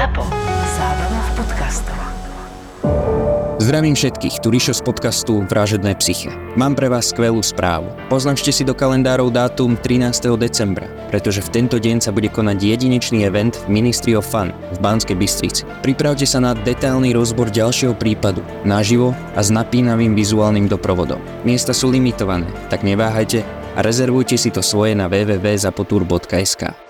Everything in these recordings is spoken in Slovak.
ZAPO. Zábrná v podcastov. Zdravím všetkých, tu Rišo z podcastu Vražedné psyche. Mám pre vás skvelú správu. Poznačte si do kalendárov dátum 13. decembra, pretože v tento deň sa bude konať jedinečný event v Ministry of Fun v Banskej Bystrici. Pripravte sa na detailný rozbor ďalšieho prípadu, naživo a s napínavým vizuálnym doprovodom. Miesta sú limitované, tak neváhajte a rezervujte si to svoje na www.zapotur.sk.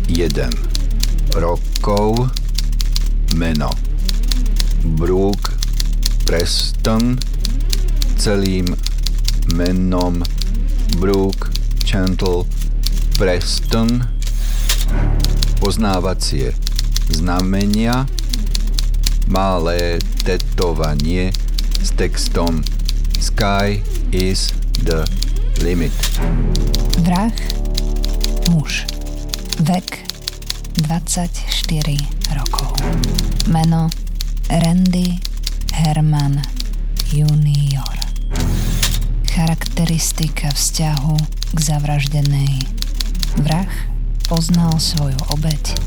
rokov, meno. Brooke Preston, celým menom Brooke Chantal Preston, poznávacie znamenia, malé tetovanie s textom Sky is the limit. Vrah, muž. Vek 24 rokov. Meno Randy Herman Junior. Charakteristika vzťahu k zavraždenej. Vrah poznal svoju obeď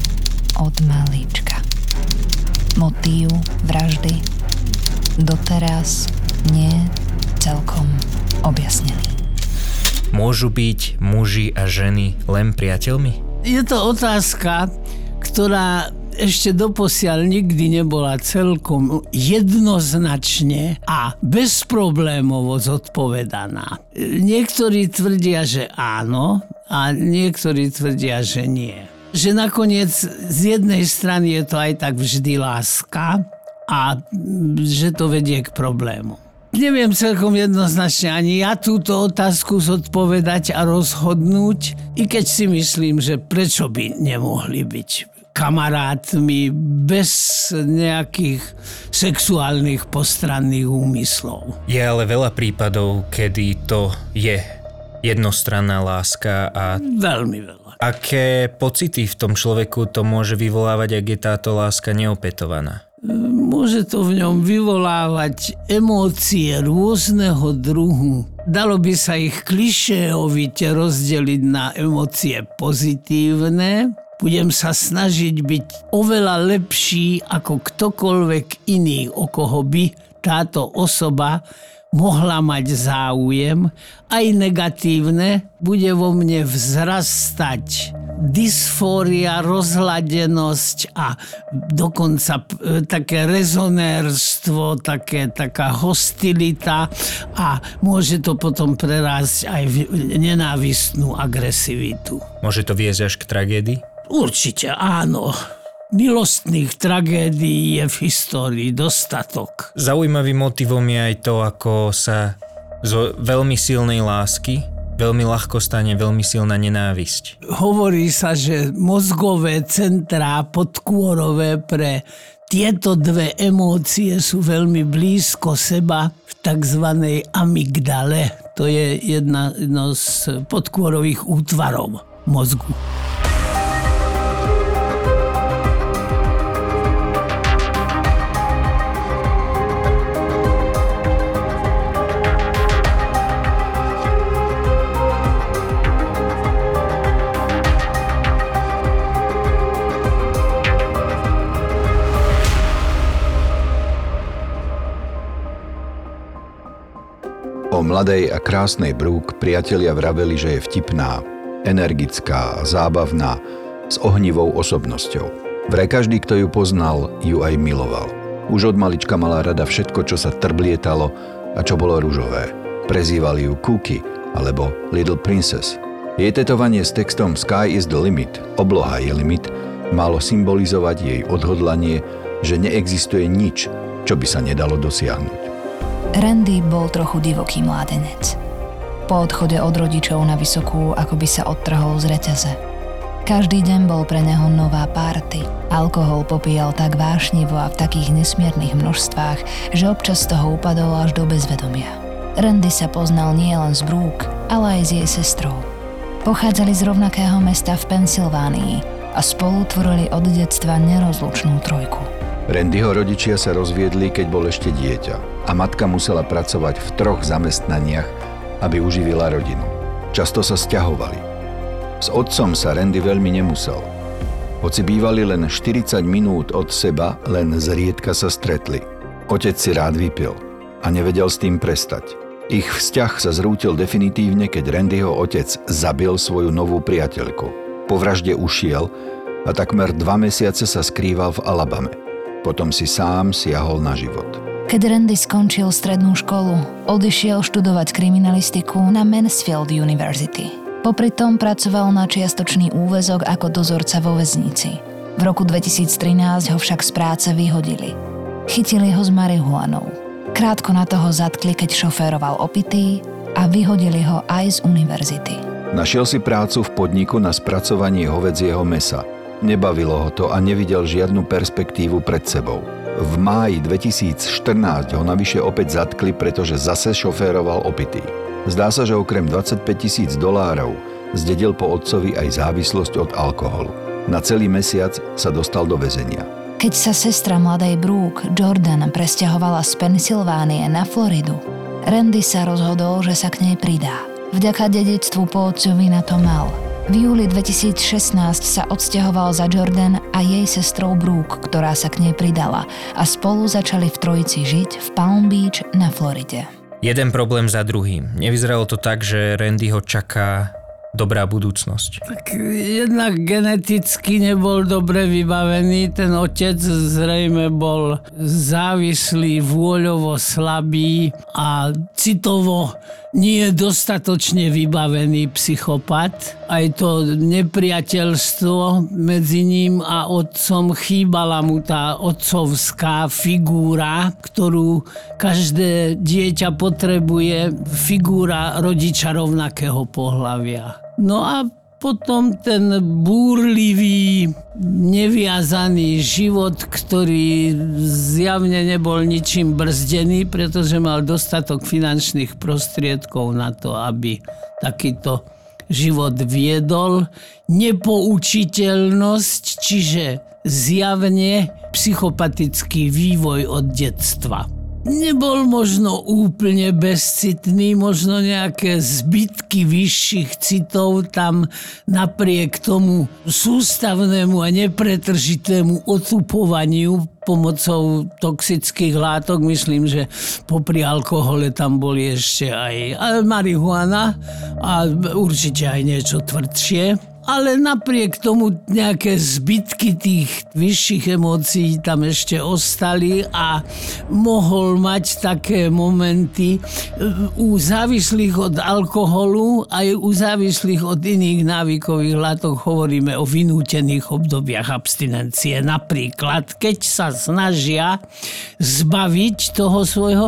od malíčka. Motív vraždy doteraz nie celkom objasnený. Môžu byť muži a ženy len priateľmi? Je to otázka, ktorá ešte doposiaľ nikdy nebola celkom jednoznačne a bezproblémovo zodpovedaná. Niektorí tvrdia, že áno a niektorí tvrdia, že nie. Že nakoniec z jednej strany je to aj tak vždy láska a že to vedie k problému. Neviem celkom jednoznačne ani ja túto otázku zodpovedať a rozhodnúť, i keď si myslím, že prečo by nemohli byť kamarátmi bez nejakých sexuálnych postranných úmyslov. Je ale veľa prípadov, kedy to je jednostranná láska a... Veľmi veľa. Aké pocity v tom človeku to môže vyvolávať, ak je táto láska neopetovaná? Môže to v ňom vyvolávať emócie rôzneho druhu. Dalo by sa ich klišéovite rozdeliť na emócie pozitívne. Budem sa snažiť byť oveľa lepší ako ktokoľvek iný, o koho by táto osoba mohla mať záujem, aj negatívne, bude vo mne vzrastať dysfória, rozhladenosť a dokonca e, také rezonérstvo, také, taká hostilita a môže to potom prerásť aj v nenávistnú agresivitu. Môže to viesť až k tragédii? Určite áno milostných tragédií je v histórii dostatok. Zaujímavým motivom je aj to, ako sa zo veľmi silnej lásky veľmi ľahko stane veľmi silná nenávisť. Hovorí sa, že mozgové centrá podkôrové pre tieto dve emócie sú veľmi blízko seba v tzv. amygdale. To je jedna, jedno z podkôrových útvarov mozgu. Mladej a krásnej Brooke priatelia vraveli, že je vtipná, energická zábavná, s ohnivou osobnosťou. Vre každý, kto ju poznal, ju aj miloval. Už od malička mala rada všetko, čo sa trblietalo a čo bolo ružové. Prezývali ju Cookie alebo Little Princess. Jej tetovanie s textom Sky is the limit, obloha je limit, malo symbolizovať jej odhodlanie, že neexistuje nič, čo by sa nedalo dosiahnuť. Randy bol trochu divoký mládenec. Po odchode od rodičov na vysokú, ako by sa odtrhol z reťaze. Každý deň bol pre neho nová párty. Alkohol popíjal tak vášnivo a v takých nesmiernych množstvách, že občas z toho upadol až do bezvedomia. Randy sa poznal nielen s Brooke, ale aj s jej sestrou. Pochádzali z rovnakého mesta v Pensylvánii a spolu tvorili od detstva nerozlučnú trojku. Randyho rodičia sa rozviedli, keď bol ešte dieťa a matka musela pracovať v troch zamestnaniach, aby uživila rodinu. Často sa stiahovali. S otcom sa Randy veľmi nemusel. Hoci bývali len 40 minút od seba, len zriedka sa stretli. Otec si rád vypil a nevedel s tým prestať. Ich vzťah sa zrútil definitívne, keď Randyho otec zabil svoju novú priateľku. Po vražde ušiel a takmer dva mesiace sa skrýval v Alabame. Potom si sám siahol na život. Keď Randy skončil strednú školu, odišiel študovať kriminalistiku na Mansfield University. Popri tom pracoval na čiastočný úvezok ako dozorca vo väznici. V roku 2013 ho však z práce vyhodili. Chytili ho s marihuanou. Krátko na toho zatkli, keď šoféroval opitý a vyhodili ho aj z univerzity. Našiel si prácu v podniku na spracovanie hovedzieho mesa. Nebavilo ho to a nevidel žiadnu perspektívu pred sebou. V máji 2014 ho navyše opäť zatkli, pretože zase šoféroval opitý. Zdá sa, že okrem 25 tisíc dolárov zdedil po otcovi aj závislosť od alkoholu. Na celý mesiac sa dostal do väzenia. Keď sa sestra mladej Brooke, Jordan, presťahovala z Pensylvánie na Floridu, Randy sa rozhodol, že sa k nej pridá. Vďaka dedictvu po otcovi na to mal. V júli 2016 sa odsťahoval za Jordan a jej sestrou Brooke, ktorá sa k nej pridala a spolu začali v trojici žiť v Palm Beach na Floride. Jeden problém za druhým. Nevyzeralo to tak, že Randy ho čaká dobrá budúcnosť. Tak jednak geneticky nebol dobre vybavený, ten otec zrejme bol závislý, vôľovo slabý a citovo nie je dostatočne vybavený psychopat. Aj to nepriateľstvo medzi ním a otcom chýbala mu tá otcovská figúra, ktorú každé dieťa potrebuje, figúra rodiča rovnakého pohľavia. No a potom ten búrlivý, neviazaný život, ktorý zjavne nebol ničím brzdený, pretože mal dostatok finančných prostriedkov na to, aby takýto život viedol. Nepoučiteľnosť, čiže zjavne psychopatický vývoj od detstva nebol možno úplne bezcitný, možno nejaké zbytky vyšších citov tam napriek tomu sústavnému a nepretržitému otupovaniu pomocou toxických látok. Myslím, že popri alkohole tam boli ešte aj marihuana a určite aj niečo tvrdšie ale napriek tomu nejaké zbytky tých vyšších emócií tam ešte ostali a mohol mať také momenty u závislých od alkoholu aj u závislých od iných návykových látok hovoríme o vynútených obdobiach abstinencie. Napríklad, keď sa snažia zbaviť toho svojho,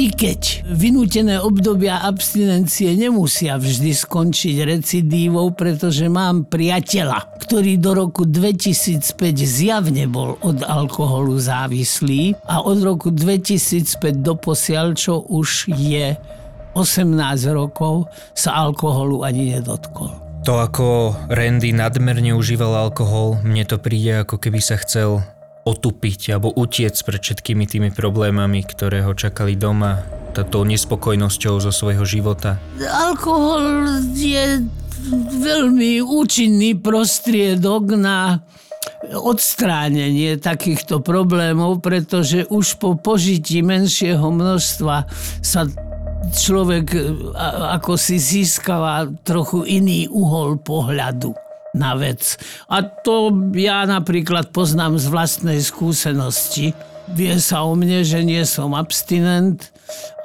i keď vynútené obdobia abstinencie nemusia vždy skončiť recidívou, pretože má mám priateľa, ktorý do roku 2005 zjavne bol od alkoholu závislý a od roku 2005 do posiaľ, čo už je 18 rokov, sa alkoholu ani nedotkol. To, ako Randy nadmerne užíval alkohol, mne to príde, ako keby sa chcel otupiť alebo utiec pred všetkými tými problémami, ktoré ho čakali doma, táto nespokojnosťou zo svojho života. Alkohol je veľmi účinný prostriedok na odstránenie takýchto problémov, pretože už po požití menšieho množstva sa človek ako si získava trochu iný uhol pohľadu na vec. A to ja napríklad poznám z vlastnej skúsenosti. Vie sa o mne, že nie som abstinent,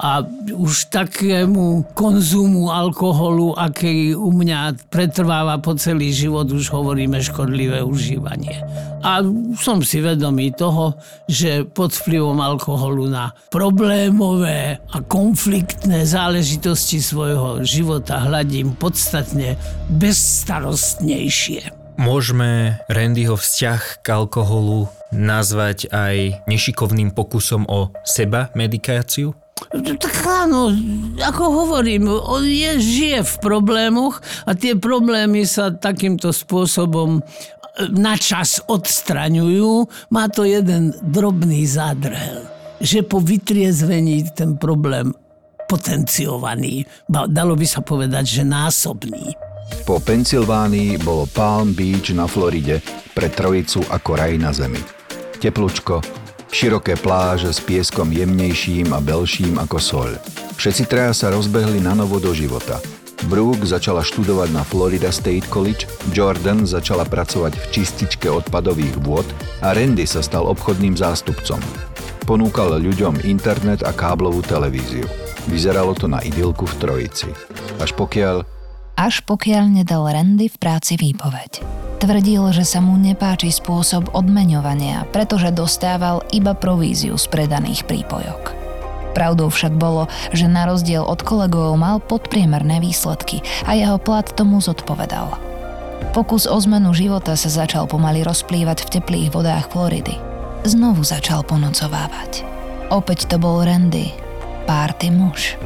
a už takému konzumu alkoholu, aký u mňa pretrváva po celý život, už hovoríme škodlivé užívanie. A som si vedomý toho, že pod vplyvom alkoholu na problémové a konfliktné záležitosti svojho života hľadím podstatne bezstarostnejšie. Môžeme Randyho vzťah k alkoholu nazvať aj nešikovným pokusom o seba medikáciu? Tak áno, ako hovorím, on je, žije v problémoch a tie problémy sa takýmto spôsobom e, na čas odstraňujú. Má to jeden drobný zádrhel, že po vytriezvení ten problém potenciovaný, dalo by sa povedať, že násobný. Po Pensylvánii bolo Palm Beach na Floride pre trojicu ako raj na zemi. Teplučko, Široké pláže s pieskom jemnejším a belším ako soľ. Všetci traja sa rozbehli na novo do života. Brooke začala študovať na Florida State College, Jordan začala pracovať v čističke odpadových vôd a Randy sa stal obchodným zástupcom. Ponúkal ľuďom internet a káblovú televíziu. Vyzeralo to na idylku v trojici. Až pokiaľ... Až pokiaľ nedal Randy v práci výpoveď. Tvrdil, že sa mu nepáči spôsob odmeňovania, pretože dostával iba províziu z predaných prípojok. Pravdou však bolo, že na rozdiel od kolegov mal podpriemerné výsledky a jeho plat tomu zodpovedal. Pokus o zmenu života sa začal pomaly rozplývať v teplých vodách Floridy. Znovu začal ponocovávať. Opäť to bol Randy, párty muž.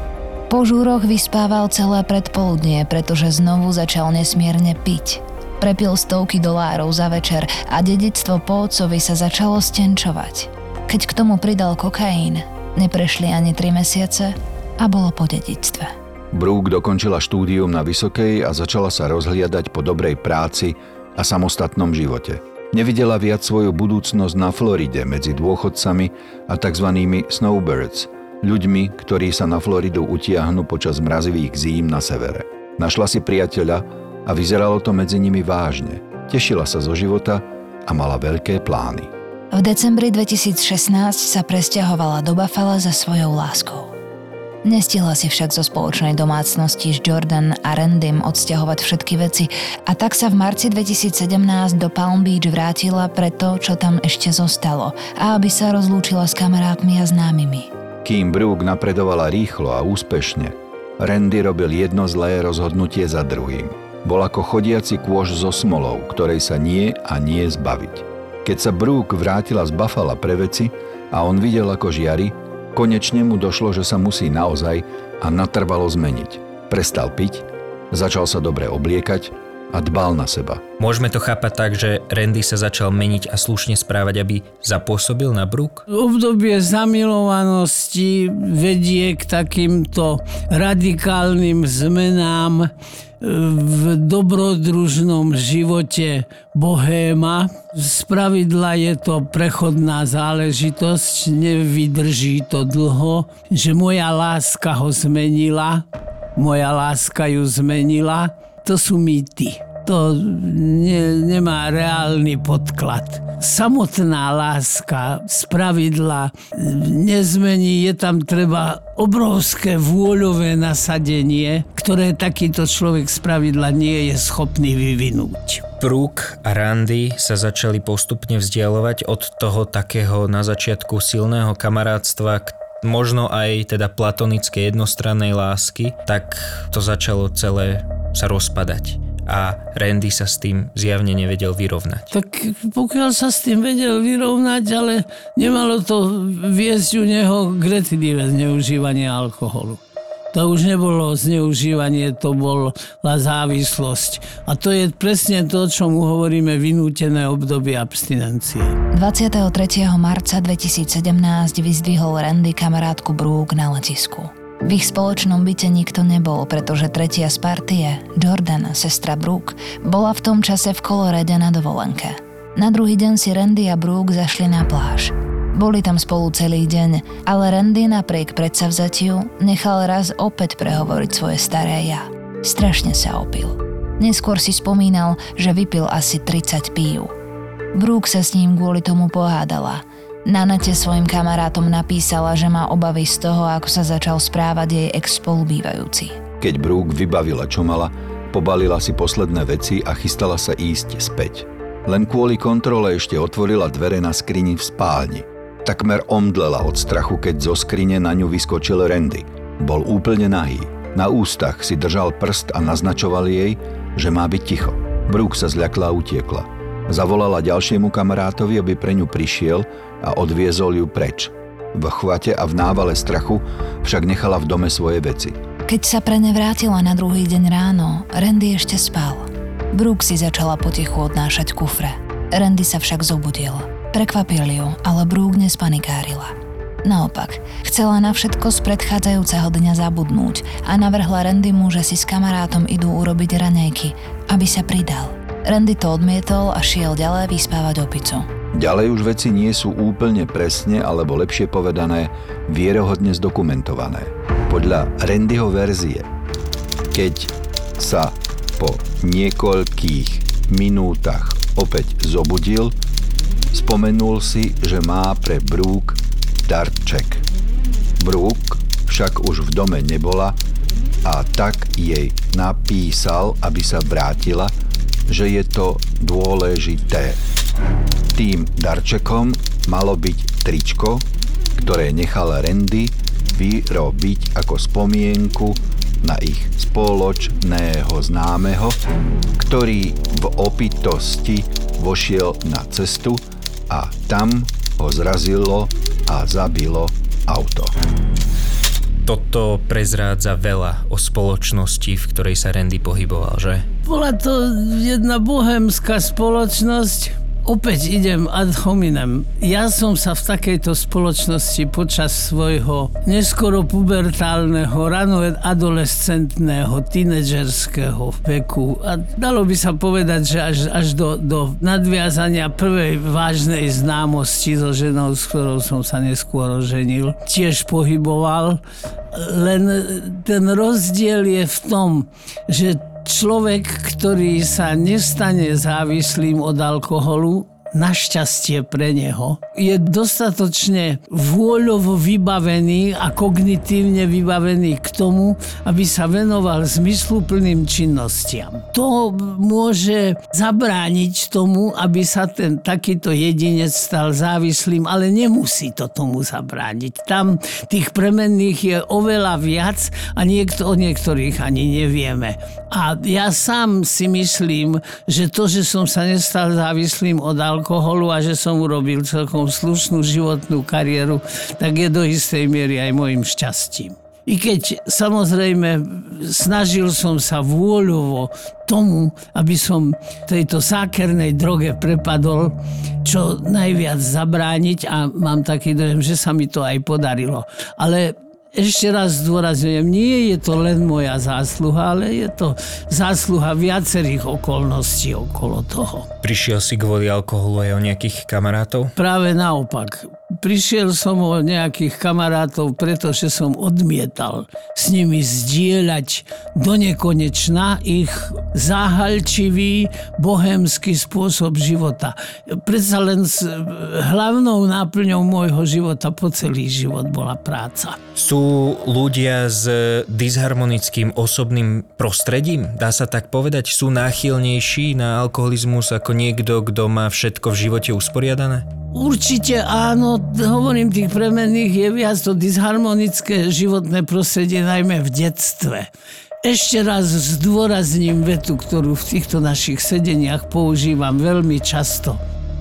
Po žúroch vyspával celé predpoludnie, pretože znovu začal nesmierne piť Prepil stovky dolárov za večer a dedictvo po otcovi sa začalo stenčovať. Keď k tomu pridal kokain, neprešli ani 3 mesiace a bolo po dedictve. Brooke dokončila štúdium na Vysokej a začala sa rozhliadať po dobrej práci a samostatnom živote. Nevidela viac svoju budúcnosť na Floride medzi dôchodcami a tzv. snowbirds, ľuďmi, ktorí sa na Floridu utiahnu počas mrazivých zím na severe. Našla si priateľa, a vyzeralo to medzi nimi vážne. Tešila sa zo života a mala veľké plány. V decembri 2016 sa presťahovala do Buffalo za svojou láskou. Nestihla si však zo spoločnej domácnosti s Jordan a Randym odsťahovať všetky veci a tak sa v marci 2017 do Palm Beach vrátila pre to, čo tam ešte zostalo a aby sa rozlúčila s kamarátmi a známymi. Kým Brooke napredovala rýchlo a úspešne, Randy robil jedno zlé rozhodnutie za druhým. Bol ako chodiaci kôž so smolou, ktorej sa nie a nie zbaviť. Keď sa Brooke vrátila z Buffalo pre veci a on videl ako žiari, konečne mu došlo, že sa musí naozaj a natrvalo zmeniť. Prestal piť, začal sa dobre obliekať a dbal na seba. Môžeme to chápať tak, že Randy sa začal meniť a slušne správať, aby zapôsobil na Brooke? Obdobie zamilovanosti vedie k takýmto radikálnym zmenám v dobrodružnom živote bohéma. Z pravidla je to prechodná záležitosť, nevydrží to dlho, že moja láska ho zmenila, moja láska ju zmenila. To sú mýty to ne, nemá reálny podklad. Samotná láska z pravidla nezmení, je tam treba obrovské vôľové nasadenie, ktoré takýto človek z pravidla nie je schopný vyvinúť. Brooke a Randy sa začali postupne vzdialovať od toho takého na začiatku silného kamarátstva, možno aj teda platonické jednostrannej lásky, tak to začalo celé sa rozpadať a Randy sa s tým zjavne nevedel vyrovnať. Tak pokiaľ sa s tým vedel vyrovnať, ale nemalo to viesť u neho k recidive zneužívania alkoholu. To už nebolo zneužívanie, to bola závislosť. A to je presne to, čo mu hovoríme vynútené obdobie abstinencie. 23. marca 2017 vyzdvihol Randy kamarátku Brooke na letisku. V ich spoločnom byte nikto nebol, pretože tretia z partie, Jordan, sestra Brooke, bola v tom čase v Kolorede na dovolenke. Na druhý deň si Randy a Brooke zašli na pláž. Boli tam spolu celý deň, ale Randy napriek predsavzatiu nechal raz opäť prehovoriť svoje staré ja. Strašne sa opil. Neskôr si spomínal, že vypil asi 30 pív. Brooke sa s ním kvôli tomu pohádala – na nete svojim kamarátom napísala, že má obavy z toho, ako sa začal správať jej ex spolubývajúci. Keď Brooke vybavila, čo mala, pobalila si posledné veci a chystala sa ísť späť. Len kvôli kontrole ešte otvorila dvere na skrini v spálni. Takmer omdlela od strachu, keď zo skrine na ňu vyskočil Randy. Bol úplne nahý. Na ústach si držal prst a naznačoval jej, že má byť ticho. Brooke sa zľakla a utiekla. Zavolala ďalšiemu kamarátovi, aby pre ňu prišiel a odviezol ju preč. V chvate a v návale strachu však nechala v dome svoje veci. Keď sa pre ne vrátila na druhý deň ráno, Randy ešte spal. Brooke si začala potichu odnášať kufre. Randy sa však zobudil. Prekvapil ju, ale Brooke nespanikárila. Naopak, chcela na všetko z predchádzajúceho dňa zabudnúť a navrhla Randymu, že si s kamarátom idú urobiť raňajky, aby sa pridal. Randy to odmietol a šiel ďalej vyspávať opicu. Ďalej už veci nie sú úplne presne, alebo lepšie povedané, vierohodne zdokumentované. Podľa Randyho verzie, keď sa po niekoľkých minútach opäť zobudil, spomenul si, že má pre Brooke darček. Brooke však už v dome nebola a tak jej napísal, aby sa vrátila, že je to dôležité. Tým darčekom malo byť tričko, ktoré nechal Randy vyrobiť ako spomienku na ich spoločného známeho, ktorý v opitosti vošiel na cestu a tam ho zrazilo a zabilo auto. Toto prezrádza veľa o spoločnosti, v ktorej sa Randy pohyboval, že? Bola to jedna bohemská spoločnosť, Opäť idem ad hominem. Ja som sa v takejto spoločnosti počas svojho neskoro pubertálneho, rano adolescentného, tínedžerského veku a dalo by sa povedať, že až, až do, do nadviazania prvej vážnej známosti so ženou, s ktorou som sa neskôr oženil, tiež pohyboval. Len ten rozdiel je v tom, že človek, ktorý sa nestane závislým od alkoholu, našťastie pre neho, je dostatočne vôľovo vybavený a kognitívne vybavený k tomu, aby sa venoval zmysluplným činnostiam. To môže zabrániť tomu, aby sa ten takýto jedinec stal závislým, ale nemusí to tomu zabrániť. Tam tých premenných je oveľa viac a niekto, o niektorých ani nevieme. A ja sám si myslím, že to, že som sa nestal závislým od alkoholu, alkoholu a že som urobil celkom slušnú životnú kariéru, tak je do istej miery aj môjim šťastím. I keď samozrejme snažil som sa vôľovo tomu, aby som tejto sákernej droge prepadol, čo najviac zabrániť a mám taký dojem, že sa mi to aj podarilo. Ale ešte raz zdôrazňujem, nie je to len moja zásluha, ale je to zásluha viacerých okolností okolo toho. Prišiel si kvôli alkoholu aj o nejakých kamarátov? Práve naopak. Prišiel som o nejakých kamarátov, pretože som odmietal s nimi zdieľať do nekonečna ich záhalčivý bohemský spôsob života. Predsa len s hlavnou náplňou môjho života po celý život bola práca. Sú ľudia s disharmonickým osobným prostredím? Dá sa tak povedať? Sú náchylnejší na alkoholizmus ako niekto, kto má všetko v živote usporiadané? Určite áno, hovorím tých premenných, je viac to disharmonické životné prostredie, najmä v detstve. Ešte raz zdôrazním vetu, ktorú v týchto našich sedeniach používam veľmi často.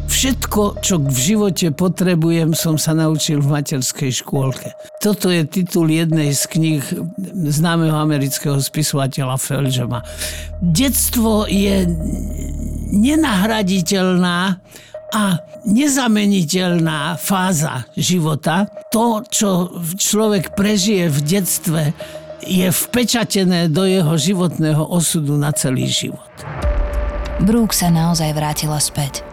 Všetko, čo v živote potrebujem, som sa naučil v materskej škôlke. Toto je titul jednej z kníh známeho amerického spisovateľa Felžema. Detstvo je nenahraditeľná a nezameniteľná fáza života. To, čo človek prežije v detstve, je vpečatené do jeho životného osudu na celý život. Brooke sa naozaj vrátila späť.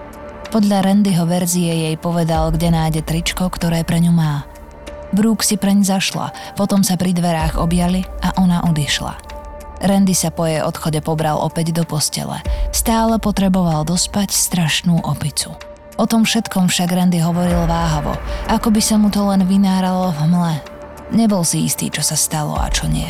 Podľa Randyho verzie jej povedal, kde nájde tričko, ktoré pre ňu má. Brooke si preň zašla, potom sa pri dverách objali a ona odišla. Randy sa po jej odchode pobral opäť do postele. Stále potreboval dospať strašnú opicu. O tom všetkom však Randy hovoril váhavo, ako by sa mu to len vynáralo v hmle. Nebol si istý, čo sa stalo a čo nie.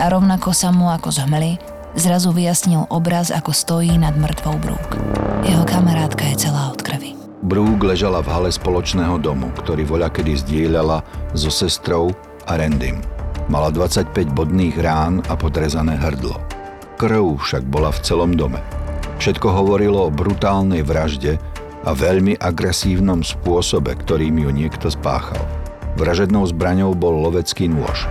A rovnako sa mu ako z hmly zrazu vyjasnil obraz, ako stojí nad mŕtvou Brooke. Jeho kamarátka je celá od krvi. Brooke ležala v hale spoločného domu, ktorý voľa kedy zdieľala so sestrou a Randym. Mala 25 bodných rán a podrezané hrdlo. Krv však bola v celom dome. Všetko hovorilo o brutálnej vražde a veľmi agresívnom spôsobe, ktorým ju niekto spáchal. Vražednou zbraňou bol lovecký nôž.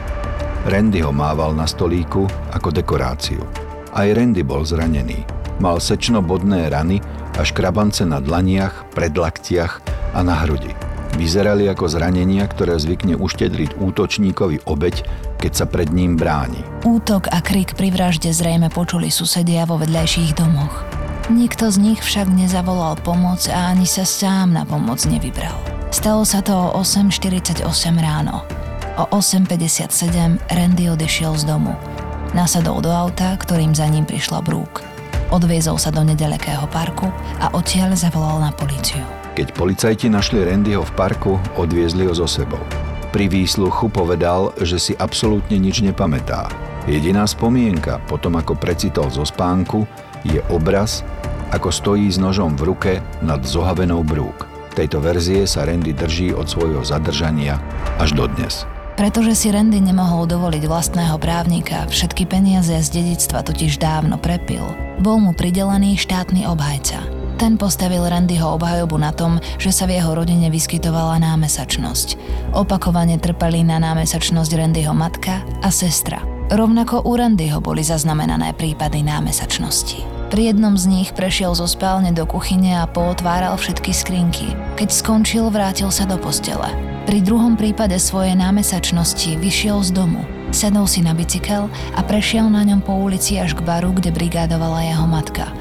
Randy ho mával na stolíku ako dekoráciu. Aj Randy bol zranený. Mal sečno-bodné rany a škrabance na dlaniach, predlaktiach a na hrudi. Vyzerali ako zranenia, ktoré zvykne uštedriť útočníkovi obeď, keď sa pred ním bráni. Útok a krik pri vražde zrejme počuli susedia vo vedľajších domoch. Nikto z nich však nezavolal pomoc a ani sa sám na pomoc nevybral. Stalo sa to o 8.48 ráno. O 8.57 Randy odišiel z domu. Nasadol do auta, ktorým za ním prišla Brooke. Odviezol sa do nedalekého parku a odtiaľ zavolal na políciu. Keď policajti našli Randyho v parku, odviezli ho so sebou. Pri výsluchu povedal, že si absolútne nič nepamätá. Jediná spomienka, potom ako precitol zo spánku, je obraz, ako stojí s nožom v ruke nad zohavenou brúk. Tejto verzie sa Randy drží od svojho zadržania až dodnes. Pretože si Randy nemohol dovoliť vlastného právnika, všetky peniaze z dedictva totiž dávno prepil, bol mu pridelený štátny obhajca – ten postavil Randyho obhajobu na tom, že sa v jeho rodine vyskytovala námesačnosť. Opakovane trpeli na námesačnosť Randyho matka a sestra. Rovnako u Randyho boli zaznamenané prípady námesačnosti. Pri jednom z nich prešiel zo spálne do kuchyne a pootváral všetky skrinky. Keď skončil, vrátil sa do postele. Pri druhom prípade svojej námesačnosti vyšiel z domu. Sedol si na bicykel a prešiel na ňom po ulici až k baru, kde brigádovala jeho matka.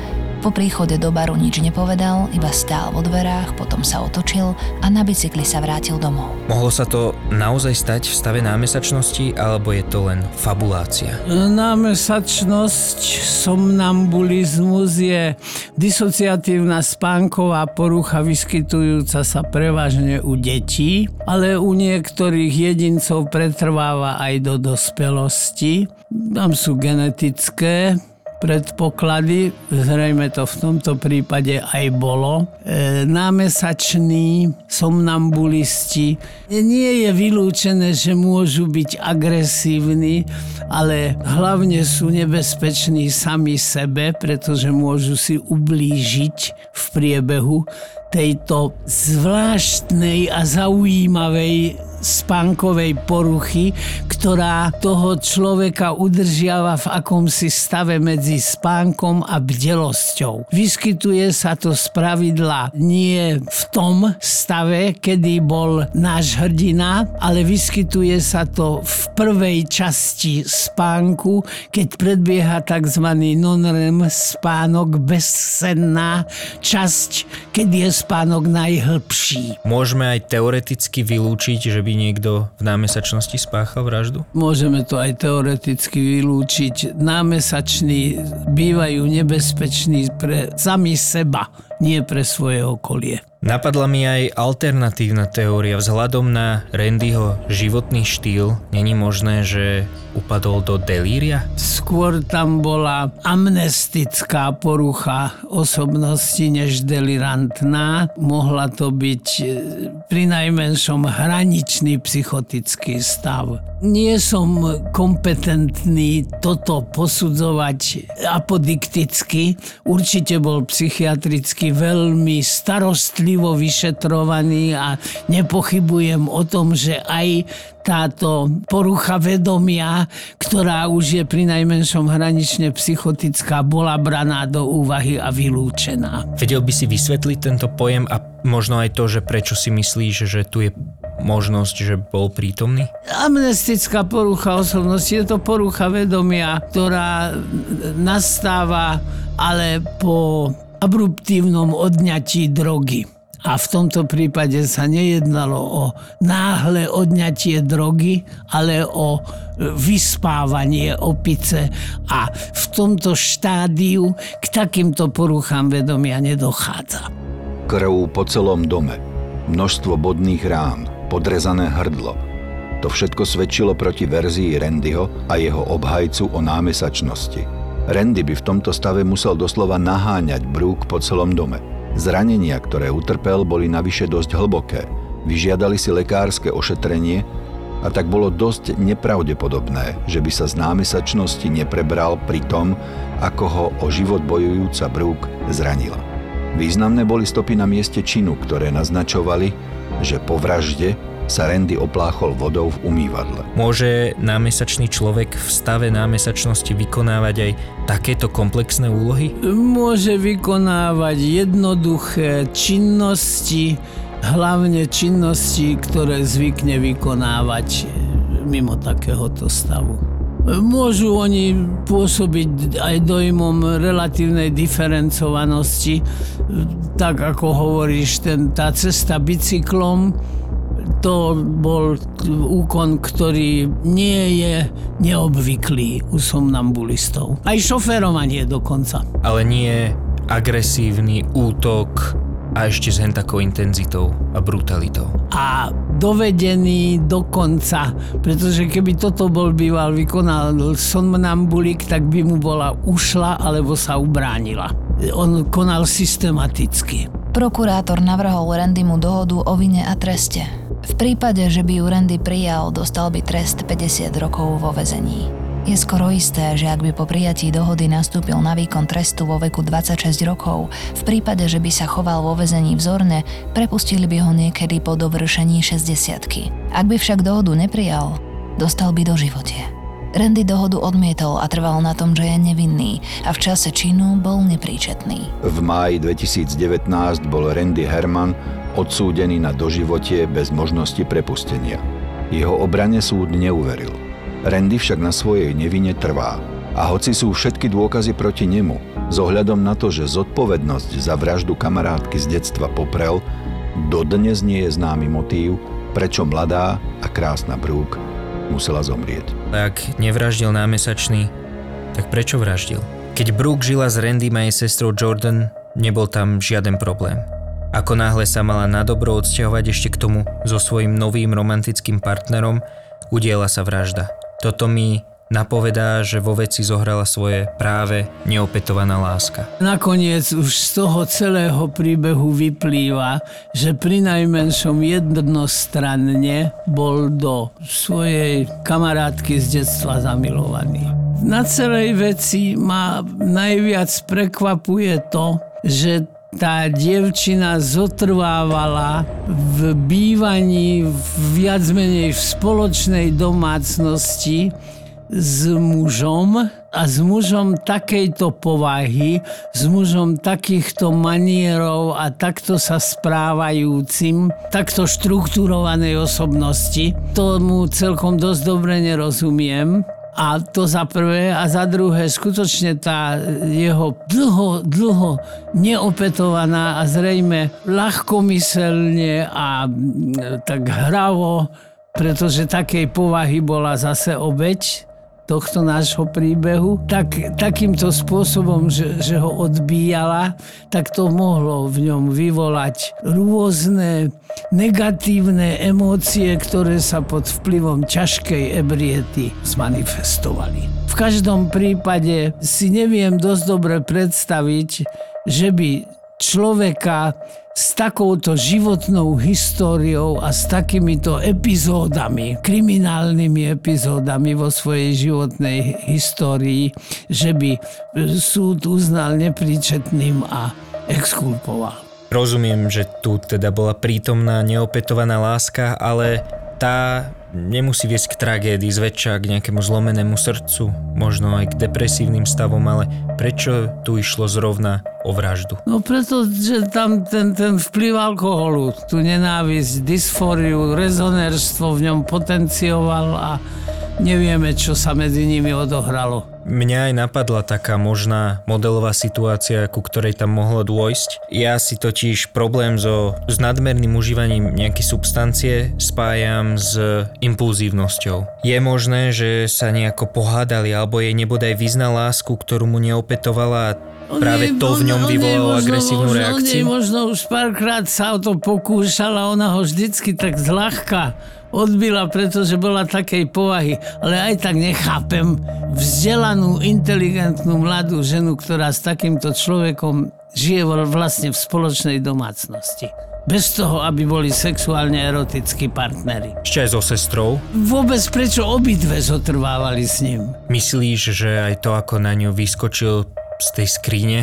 Po príchode do baru nič nepovedal, iba stál vo dverách, potom sa otočil a na bicykli sa vrátil domov. Mohlo sa to naozaj stať v stave námesačnosti, alebo je to len fabulácia? Námesačnosť, somnambulizmus je disociatívna spánková porucha vyskytujúca sa prevažne u detí, ale u niektorých jedincov pretrváva aj do dospelosti. Tam sú genetické predpoklady, zrejme to v tomto prípade aj bolo. E, námesační somnambulisti nie je vylúčené, že môžu byť agresívni, ale hlavne sú nebezpeční sami sebe, pretože môžu si ublížiť v priebehu tejto zvláštnej a zaujímavej spánkovej poruchy, ktorá toho človeka udržiava v akomsi stave medzi spánkom a bdelosťou. Vyskytuje sa to z pravidla nie v tom stave, kedy bol náš hrdina, ale vyskytuje sa to v prvej časti spánku, keď predbieha tzv. non-REM spánok, bezsenná časť, keď je spánok najhlbší. Môžeme aj teoreticky vylúčiť, že by niekto v námesačnosti spáchal vraždu? Môžeme to aj teoreticky vylúčiť. Námesační bývajú nebezpeční pre sami seba, nie pre svoje okolie. Napadla mi aj alternatívna teória. Vzhľadom na Randyho životný štýl, není možné, že upadol do delíria? Skôr tam bola amnestická porucha osobnosti než delirantná. Mohla to byť e, pri najmenšom hraničný psychotický stav. Nie som kompetentný toto posudzovať apodikticky. Určite bol psychiatricky veľmi starostlivý poctivo vyšetrovaný a nepochybujem o tom, že aj táto porucha vedomia, ktorá už je pri najmenšom hranične psychotická, bola braná do úvahy a vylúčená. Vedel by si vysvetliť tento pojem a možno aj to, že prečo si myslíš, že tu je možnosť, že bol prítomný? Amnestická porucha osobnosti je to porucha vedomia, ktorá nastáva ale po abruptívnom odňatí drogy. A v tomto prípade sa nejednalo o náhle odňatie drogy, ale o vyspávanie opice a v tomto štádiu k takýmto poruchám vedomia nedochádza. Krv po celom dome, množstvo bodných rán, podrezané hrdlo. To všetko svedčilo proti verzii Randyho a jeho obhajcu o námesačnosti. Randy by v tomto stave musel doslova naháňať brúk po celom dome – Zranenia, ktoré utrpel, boli navyše dosť hlboké. Vyžiadali si lekárske ošetrenie a tak bolo dosť nepravdepodobné, že by sa z námesačnosti neprebral pri tom, ako ho o život bojujúca Brooke zranila. Významné boli stopy na mieste činu, ktoré naznačovali, že po vražde sa Randy opláchol vodou v umývadle. Môže námesačný človek v stave námesačnosti vykonávať aj takéto komplexné úlohy? Môže vykonávať jednoduché činnosti, hlavne činnosti, ktoré zvykne vykonávať mimo takéhoto stavu. Môžu oni pôsobiť aj dojmom relatívnej diferencovanosti, tak ako hovoríš, ten, tá cesta bicyklom, to bol úkon, ktorý nie je neobvyklý u somnambulistov. Aj šoferovanie dokonca. Ale nie agresívny útok a ešte s hen takou intenzitou a brutalitou. A dovedený do konca, pretože keby toto bol býval vykonal somnambulik, tak by mu bola ušla alebo sa ubránila. On konal systematicky. Prokurátor navrhol Randymu dohodu o vine a treste. V prípade, že by ju Randy prijal, dostal by trest 50 rokov vo vezení. Je skoro isté, že ak by po prijatí dohody nastúpil na výkon trestu vo veku 26 rokov, v prípade, že by sa choval vo vezení vzorne, prepustili by ho niekedy po dovršení 60 Ak by však dohodu neprijal, dostal by do živote. Randy dohodu odmietol a trval na tom, že je nevinný a v čase činu bol nepríčetný. V máji 2019 bol Randy Herman odsúdený na doživotie bez možnosti prepustenia. Jeho obrane súd neuveril. Randy však na svojej nevine trvá. A hoci sú všetky dôkazy proti nemu, s na to, že zodpovednosť za vraždu kamarátky z detstva poprel, dodnes nie je známy motív, prečo mladá a krásna Brooke musela zomrieť. Ak nevraždil námesačný, tak prečo vraždil? Keď Brooke žila s Randym a jej sestrou Jordan, nebol tam žiaden problém. Ako náhle sa mala na dobro odsťahovať ešte k tomu so svojím novým romantickým partnerom, udiela sa vražda. Toto mi napovedá, že vo veci zohrala svoje práve neopetovaná láska. Nakoniec už z toho celého príbehu vyplýva, že pri najmenšom jednostranne bol do svojej kamarátky z detstva zamilovaný. Na celej veci ma najviac prekvapuje to, že tá dievčina zotrvávala v bývaní viac menej v spoločnej domácnosti s mužom a s mužom takejto povahy, s mužom takýchto manierov a takto sa správajúcim, takto štruktúrovanej osobnosti. Tomu celkom dosť dobre nerozumiem. A to za prvé. A za druhé, skutočne tá jeho dlho, dlho neopetovaná a zrejme ľahkomyselne a tak hravo, pretože takej povahy bola zase obeď, tohto nášho príbehu, tak takýmto spôsobom, že, že ho odbíjala, tak to mohlo v ňom vyvolať rôzne negatívne emócie, ktoré sa pod vplyvom ťažkej ebriety zmanifestovali. V každom prípade si neviem dosť dobre predstaviť, že by človeka s takouto životnou históriou a s takýmito epizódami, kriminálnymi epizódami vo svojej životnej histórii, že by súd uznal nepríčetným a exkulpoval. Rozumiem, že tu teda bola prítomná neopetovaná láska, ale tá nemusí viesť k tragédii, zväčša k nejakému zlomenému srdcu, možno aj k depresívnym stavom, ale prečo tu išlo zrovna o vraždu? No preto, že tam ten, ten vplyv alkoholu, tu nenávisť, dysfóriu, rezonérstvo v ňom potencioval a nevieme, čo sa medzi nimi odohralo. Mňa aj napadla taká možná modelová situácia, ku ktorej tam mohlo dôjsť. Ja si totiž problém so, s nadmerným užívaním nejakej substancie spájam s impulzívnosťou. Je možné, že sa nejako pohádali alebo jej nebodaj vyznal lásku, ktorú mu neopetovala a práve to v ňom vyvolalo agresívnu reakciu? možno už párkrát sa o to pokúšala, ona ho vždycky tak zľahka odbila, pretože bola takej povahy. Ale aj tak nechápem vzdelanú, inteligentnú mladú ženu, ktorá s takýmto človekom žije vlastne v spoločnej domácnosti. Bez toho, aby boli sexuálne erotickí partneri. Ešte aj so sestrou. Vôbec prečo obidve zotrvávali s ním? Myslíš, že aj to, ako na ňu vyskočil z tej skrine,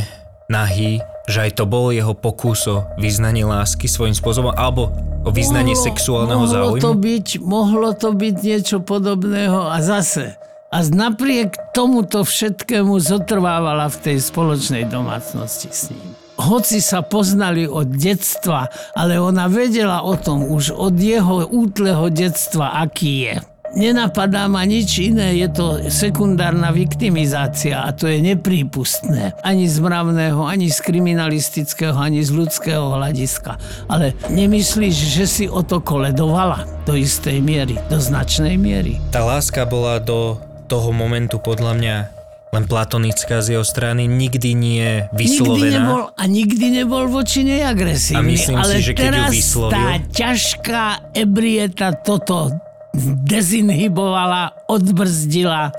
nahý, že aj to bol jeho pokus o vyznanie lásky svojím spôsobom, alebo o vyznanie Mohlo- sexuálneho mohlo záujmu? To byť, mohlo to byť niečo podobného a zase. A napriek tomuto všetkému zotrvávala v tej spoločnej domácnosti s ním. Hoci sa poznali od detstva, ale ona vedela o tom už od jeho útleho detstva, aký je. Nenapadá ma nič iné, je to sekundárna viktimizácia a to je neprípustné. Ani z mravného, ani z kriminalistického, ani z ľudského hľadiska. Ale nemyslíš, že si o to koledovala do istej miery, do značnej miery? Tá láska bola do toho momentu podľa mňa len platonická z jeho strany, nikdy nie Nikdy vyslovená. nebol, a nikdy nebol voči nej agresívny. A myslím si, ale že keď ju teraz vyslovil- tá ťažká ebrieta toto dezinhibovala, odbrzdila,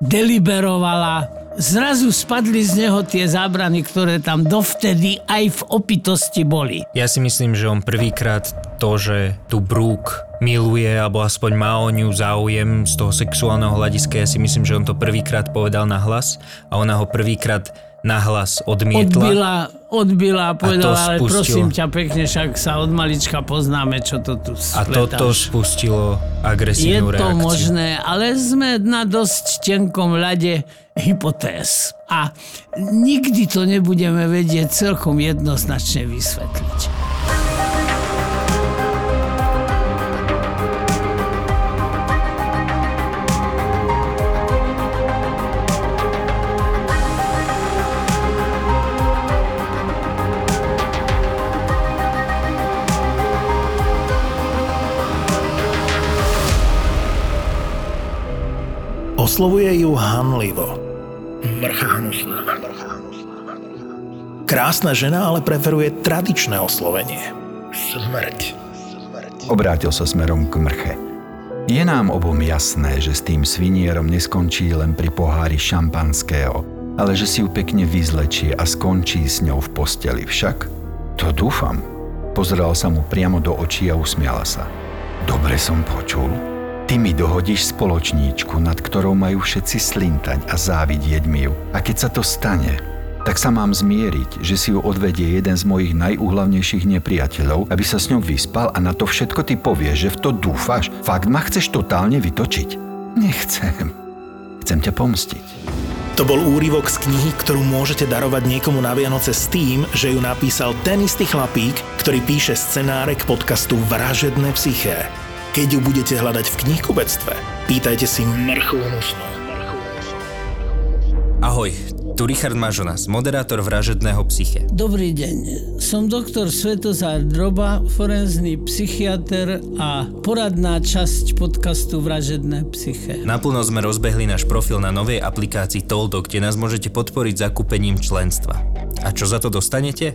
deliberovala. Zrazu spadli z neho tie zábrany, ktoré tam dovtedy aj v opitosti boli. Ja si myslím, že on prvýkrát to, že tu Brooke miluje, alebo aspoň má o ňu záujem z toho sexuálneho hľadiska, ja si myslím, že on to prvýkrát povedal na hlas a ona ho prvýkrát na hlas odmietla. Odbila, odbila a povedala, ale spustilo. prosím ťa pekne, však sa od malička poznáme, čo to tu A spletáš. toto spustilo Je agresívnu to reakciu. možné, ale sme na dosť tenkom ľade hypotéz. A nikdy to nebudeme vedieť celkom jednoznačne vysvetliť. Oslovuje ju hanlivo. Mrcha hnusná. Krásna žena ale preferuje tradičné oslovenie. Smrť. Obrátil sa smerom k mrche. Je nám obom jasné, že s tým svinierom neskončí len pri pohári šampanského, ale že si ju pekne vyzlečie a skončí s ňou v posteli. Však? To dúfam. Pozeral sa mu priamo do očí a usmiala sa. Dobre som počul. Ty mi dohodíš spoločníčku, nad ktorou majú všetci slintať a závidieť mi ju. A keď sa to stane, tak sa mám zmieriť, že si ju odvedie jeden z mojich najúhlavnejších nepriateľov, aby sa s ňou vyspal a na to všetko ty povieš, že v to dúfaš. Fakt ma chceš totálne vytočiť? Nechcem. Chcem ťa pomstiť. To bol úryvok z knihy, ktorú môžete darovať niekomu na Vianoce s tým, že ju napísal ten istý chlapík, ktorý píše scenáre k podcastu Vražedné psyché. Keď ju budete hľadať v knihkubectve, pýtajte si mrchu hnusnú. Ahoj, tu Richard Mažonas, moderátor Vražedného psyche. Dobrý deň, som doktor Svetozár Droba, forenzný psychiatr a poradná časť podcastu Vražedné psyché. Naplno sme rozbehli náš profil na novej aplikácii Toldo, kde nás môžete podporiť zakúpením členstva. A čo za to dostanete?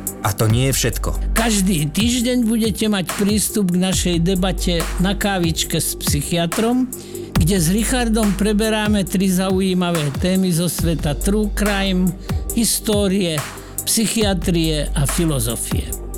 A to nie je všetko. Každý týždeň budete mať prístup k našej debate na kávičke s psychiatrom, kde s Richardom preberáme tri zaujímavé témy zo sveta true crime, histórie, psychiatrie a filozofie.